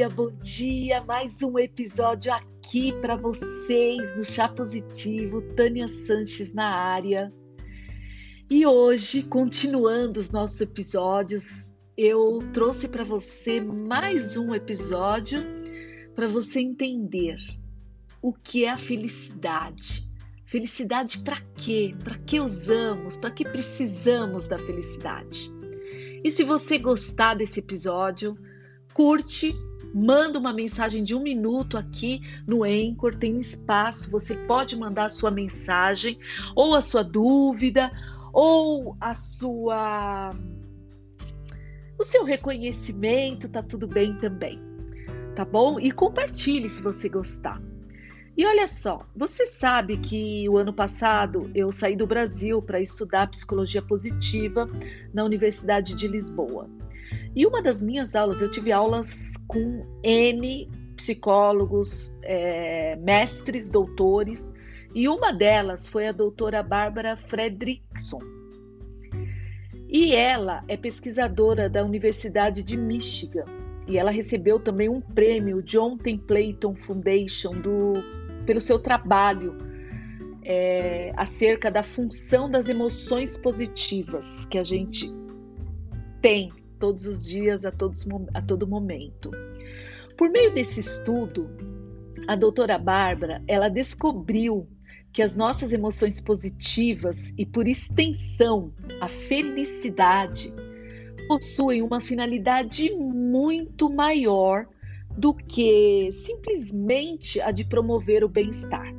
dia, bom dia. Mais um episódio aqui para vocês no Chá Positivo. Tânia Sanches na área. E hoje, continuando os nossos episódios, eu trouxe para você mais um episódio para você entender o que é a felicidade. Felicidade para quê? Para que usamos? Para que precisamos da felicidade? E se você gostar desse episódio, curte, manda uma mensagem de um minuto aqui no Anchor, tem um espaço, você pode mandar a sua mensagem, ou a sua dúvida, ou a sua. o seu reconhecimento, tá tudo bem também, tá bom? E compartilhe se você gostar. E olha só, você sabe que o ano passado eu saí do Brasil para estudar psicologia positiva na Universidade de Lisboa. E uma das minhas aulas, eu tive aulas com N psicólogos, é, mestres, doutores, e uma delas foi a doutora Bárbara Fredrickson. E ela é pesquisadora da Universidade de Michigan. E ela recebeu também um prêmio John Templeton Foundation do pelo seu trabalho é, acerca da função das emoções positivas que a gente tem todos os dias, a, todos, a todo momento. Por meio desse estudo, a doutora Bárbara ela descobriu que as nossas emoções positivas e, por extensão, a felicidade, possuem uma finalidade muito maior do que simplesmente a de promover o bem-estar.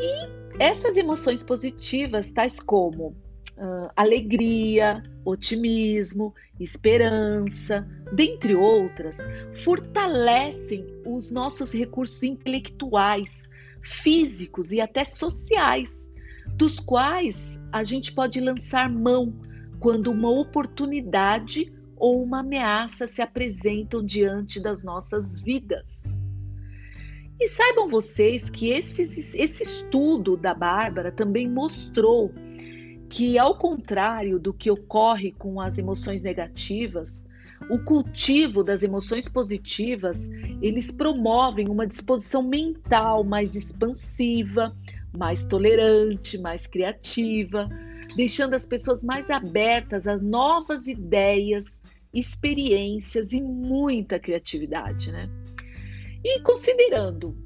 E essas emoções positivas, tais como uh, alegria, otimismo, esperança, dentre outras, fortalecem os nossos recursos intelectuais, físicos e até sociais, dos quais a gente pode lançar mão quando uma oportunidade ou uma ameaça se apresentam diante das nossas vidas. E saibam vocês que esse, esse estudo da Bárbara também mostrou que, ao contrário do que ocorre com as emoções negativas, o cultivo das emoções positivas, eles promovem uma disposição mental mais expansiva, mais tolerante, mais criativa, deixando as pessoas mais abertas a novas ideias experiências e muita criatividade, né? E considerando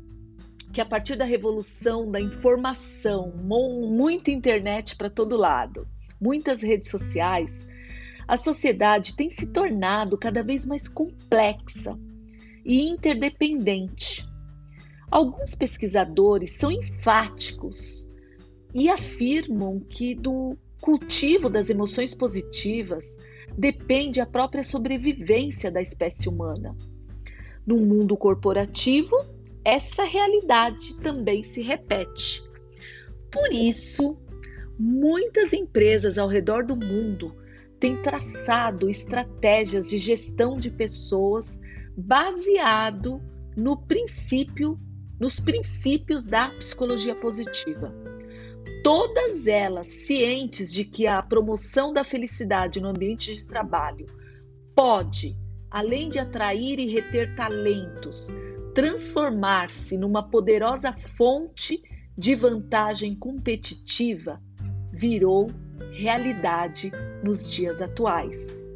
que a partir da revolução da informação, muita internet para todo lado, muitas redes sociais, a sociedade tem se tornado cada vez mais complexa e interdependente. Alguns pesquisadores são enfáticos e afirmam que do cultivo das emoções positivas depende a própria sobrevivência da espécie humana. No mundo corporativo, essa realidade também se repete. Por isso, muitas empresas ao redor do mundo têm traçado estratégias de gestão de pessoas baseado no princípio, nos princípios da psicologia positiva todas elas cientes de que a promoção da felicidade no ambiente de trabalho pode, além de atrair e reter talentos, transformar-se numa poderosa fonte de vantagem competitiva, virou realidade nos dias atuais.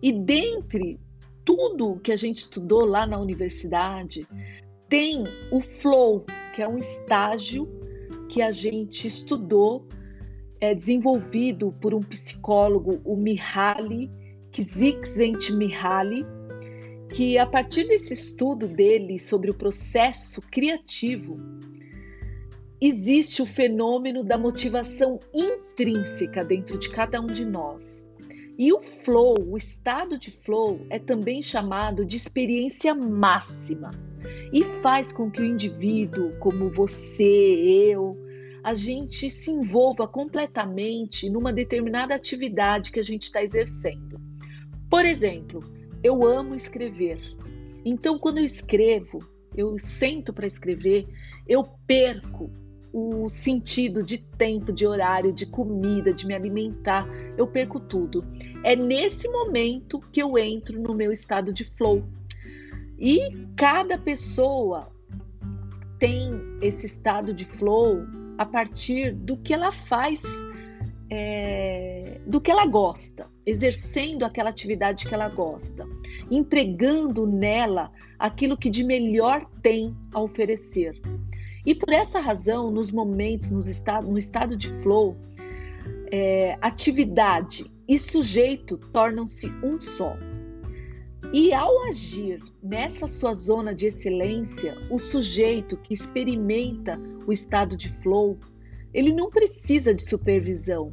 E dentre tudo que a gente estudou lá na universidade, tem o flow, que é um estágio que a gente estudou, é, desenvolvido por um psicólogo, o Mihaly Csikszentmihalyi, que a partir desse estudo dele sobre o processo criativo, existe o fenômeno da motivação intrínseca dentro de cada um de nós. E o flow, o estado de flow, é também chamado de experiência máxima e faz com que o indivíduo, como você, eu, a gente se envolva completamente numa determinada atividade que a gente está exercendo. Por exemplo, eu amo escrever. Então, quando eu escrevo, eu sento para escrever, eu perco o sentido de tempo, de horário, de comida, de me alimentar, eu perco tudo. É nesse momento que eu entro no meu estado de flow, E cada pessoa tem esse estado de flow a partir do que ela faz, é, do que ela gosta, exercendo aquela atividade que ela gosta, empregando nela aquilo que de melhor tem a oferecer. E por essa razão, nos momentos, nos estado, no estado de flow, é, atividade e sujeito tornam-se um só. E ao agir nessa sua zona de excelência, o sujeito que experimenta o estado de flow, ele não precisa de supervisão,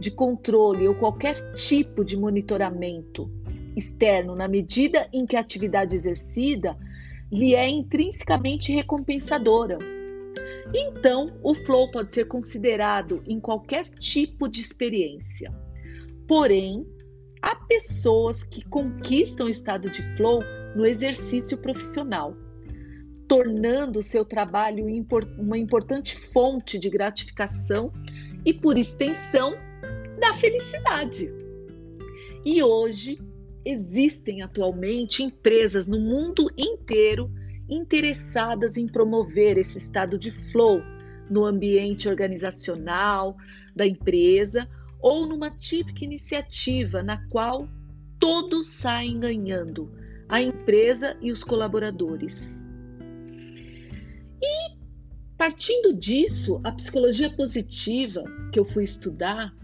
de controle ou qualquer tipo de monitoramento externo, na medida em que a atividade exercida lhe é intrinsecamente recompensadora. Então, o flow pode ser considerado em qualquer tipo de experiência. Porém, há pessoas que conquistam o estado de flow no exercício profissional, tornando o seu trabalho uma importante fonte de gratificação e, por extensão, da felicidade. E hoje existem atualmente empresas no mundo inteiro interessadas em promover esse estado de flow no ambiente organizacional da empresa ou numa típica iniciativa na qual todos saem ganhando, a empresa e os colaboradores. Partindo disso, a psicologia positiva que eu fui estudar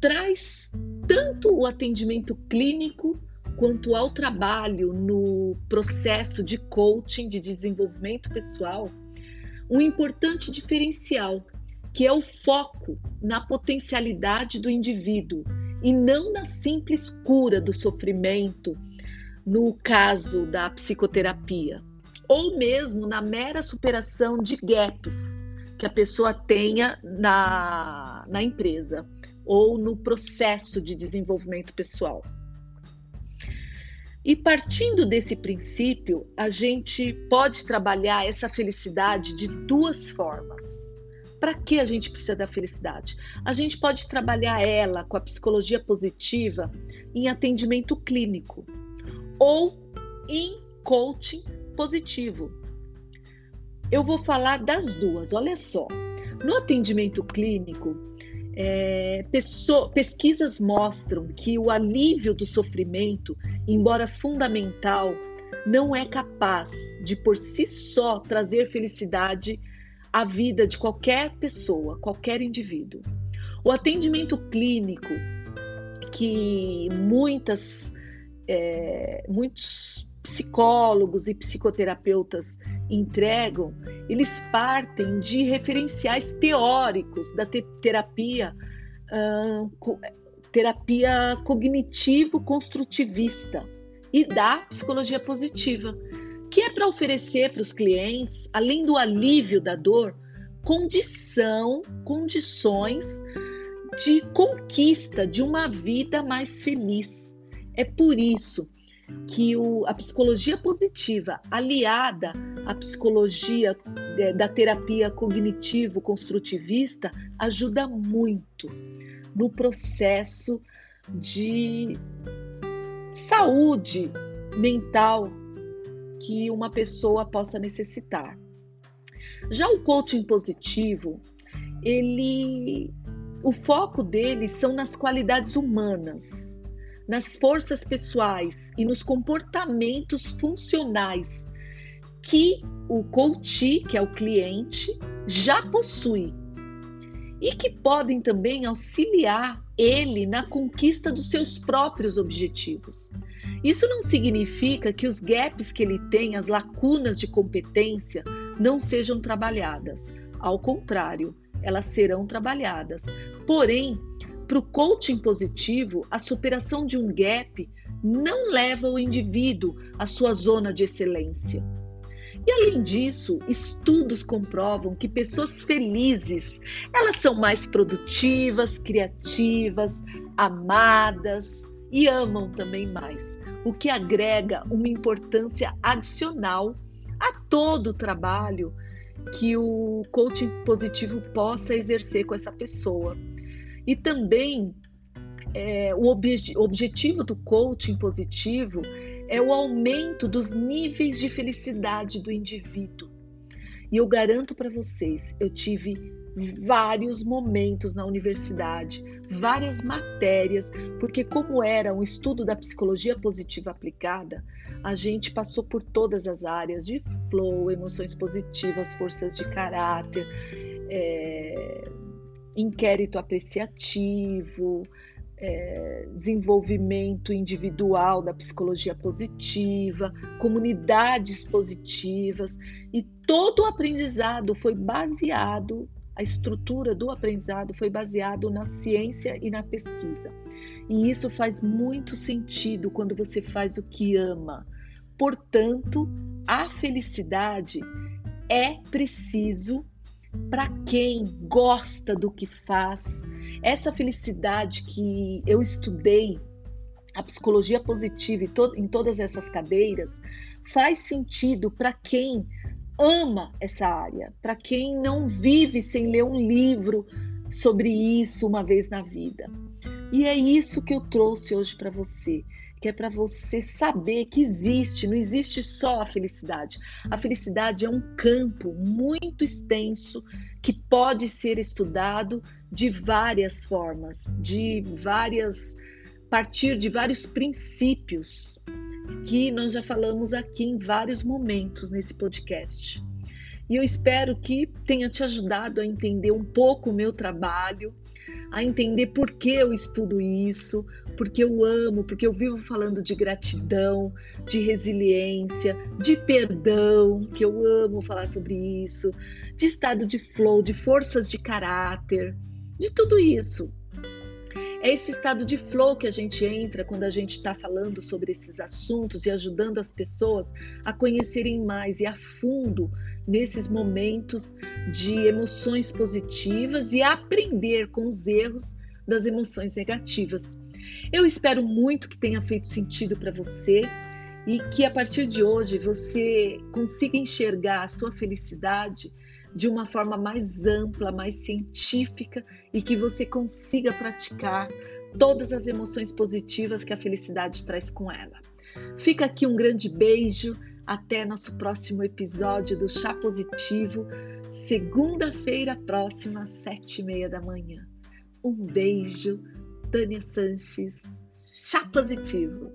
traz tanto o atendimento clínico quanto ao trabalho no processo de coaching, de desenvolvimento pessoal, um importante diferencial, que é o foco na potencialidade do indivíduo e não na simples cura do sofrimento, no caso da psicoterapia, ou mesmo na mera superação de gaps que a pessoa tenha na, na empresa ou no processo de desenvolvimento pessoal. E partindo desse princípio, a gente pode trabalhar essa felicidade de duas formas. Para que a gente precisa da felicidade? A gente pode trabalhar ela com a psicologia positiva em atendimento clínico ou em coaching positivo. Eu vou falar das duas, olha só. No atendimento clínico, é, pesquisas mostram que o alívio do sofrimento, embora fundamental, não é capaz de por si só trazer felicidade à vida de qualquer pessoa, qualquer indivíduo. O atendimento clínico que muitas, é, muitos psicólogos e psicoterapeutas entregam, eles partem de referenciais teóricos da te terapia, uh, co terapia cognitivo-construtivista e da psicologia positiva, que é para oferecer para os clientes, além do alívio da dor, condição, condições de conquista de uma vida mais feliz. É por isso que o, a psicologia positiva, aliada à psicologia é, da terapia cognitivo-construtivista, ajuda muito no processo de saúde mental que uma pessoa possa necessitar. Já o coaching positivo, ele o foco dele são nas qualidades humanas, nas forças pessoais e nos comportamentos funcionais que o coach, que é o cliente, já possui e que podem também auxiliar ele na conquista dos seus próprios objetivos. Isso não significa que os gaps que ele tem, as lacunas de competência, não sejam trabalhadas. Ao contrário, elas serão trabalhadas. Porém, para o coaching positivo, a superação de um gap não leva o indivíduo à sua zona de excelência. E além disso, estudos comprovam que pessoas felizes, elas são mais produtivas, criativas, amadas e amam também mais, o que agrega uma importância adicional a todo o trabalho que o coaching positivo possa exercer com essa pessoa. E também é, o obje objetivo do coaching positivo é o aumento dos níveis de felicidade do indivíduo. E eu garanto para vocês, eu tive vários momentos na universidade, várias matérias, porque como era um estudo da psicologia positiva aplicada, a gente passou por todas as áreas de flow, emoções positivas, forças de caráter, é, inquérito apreciativo, é, desenvolvimento individual da psicologia positiva, comunidades positivas e todo o aprendizado foi baseado, a estrutura do aprendizado foi baseado na ciência e na pesquisa. E isso faz muito sentido quando você faz o que ama. Portanto, a felicidade é preciso para quem gosta do que faz, essa felicidade que eu estudei, a psicologia positiva em todas essas cadeiras, faz sentido para quem ama essa área, para quem não vive sem ler um livro sobre isso uma vez na vida. E é isso que eu trouxe hoje para você que é para você saber que existe, não existe só a felicidade. A felicidade é um campo muito extenso que pode ser estudado de várias formas, de várias partir de vários princípios que nós já falamos aqui em vários momentos nesse podcast. E eu espero que tenha te ajudado a entender um pouco o meu trabalho, a entender por que eu estudo isso, porque eu amo, porque eu vivo falando de gratidão, de resiliência, de perdão, que eu amo falar sobre isso, de estado de flow, de forças de caráter, de tudo isso. É esse estado de flow que a gente entra quando a gente está falando sobre esses assuntos e ajudando as pessoas a conhecerem mais e a fundo nesses momentos de emoções positivas e aprender com os erros das emoções negativas. Eu espero muito que tenha feito sentido para você e que a partir de hoje você consiga enxergar a sua felicidade de uma forma mais ampla, mais científica e que você consiga praticar todas as emoções positivas que a felicidade traz com ela. Fica aqui um grande beijo até nosso próximo episódio do Chá Positivo, segunda-feira próxima, às sete e meia da manhã. Um beijo, Tânia Sanches, Chá Positivo.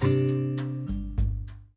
thank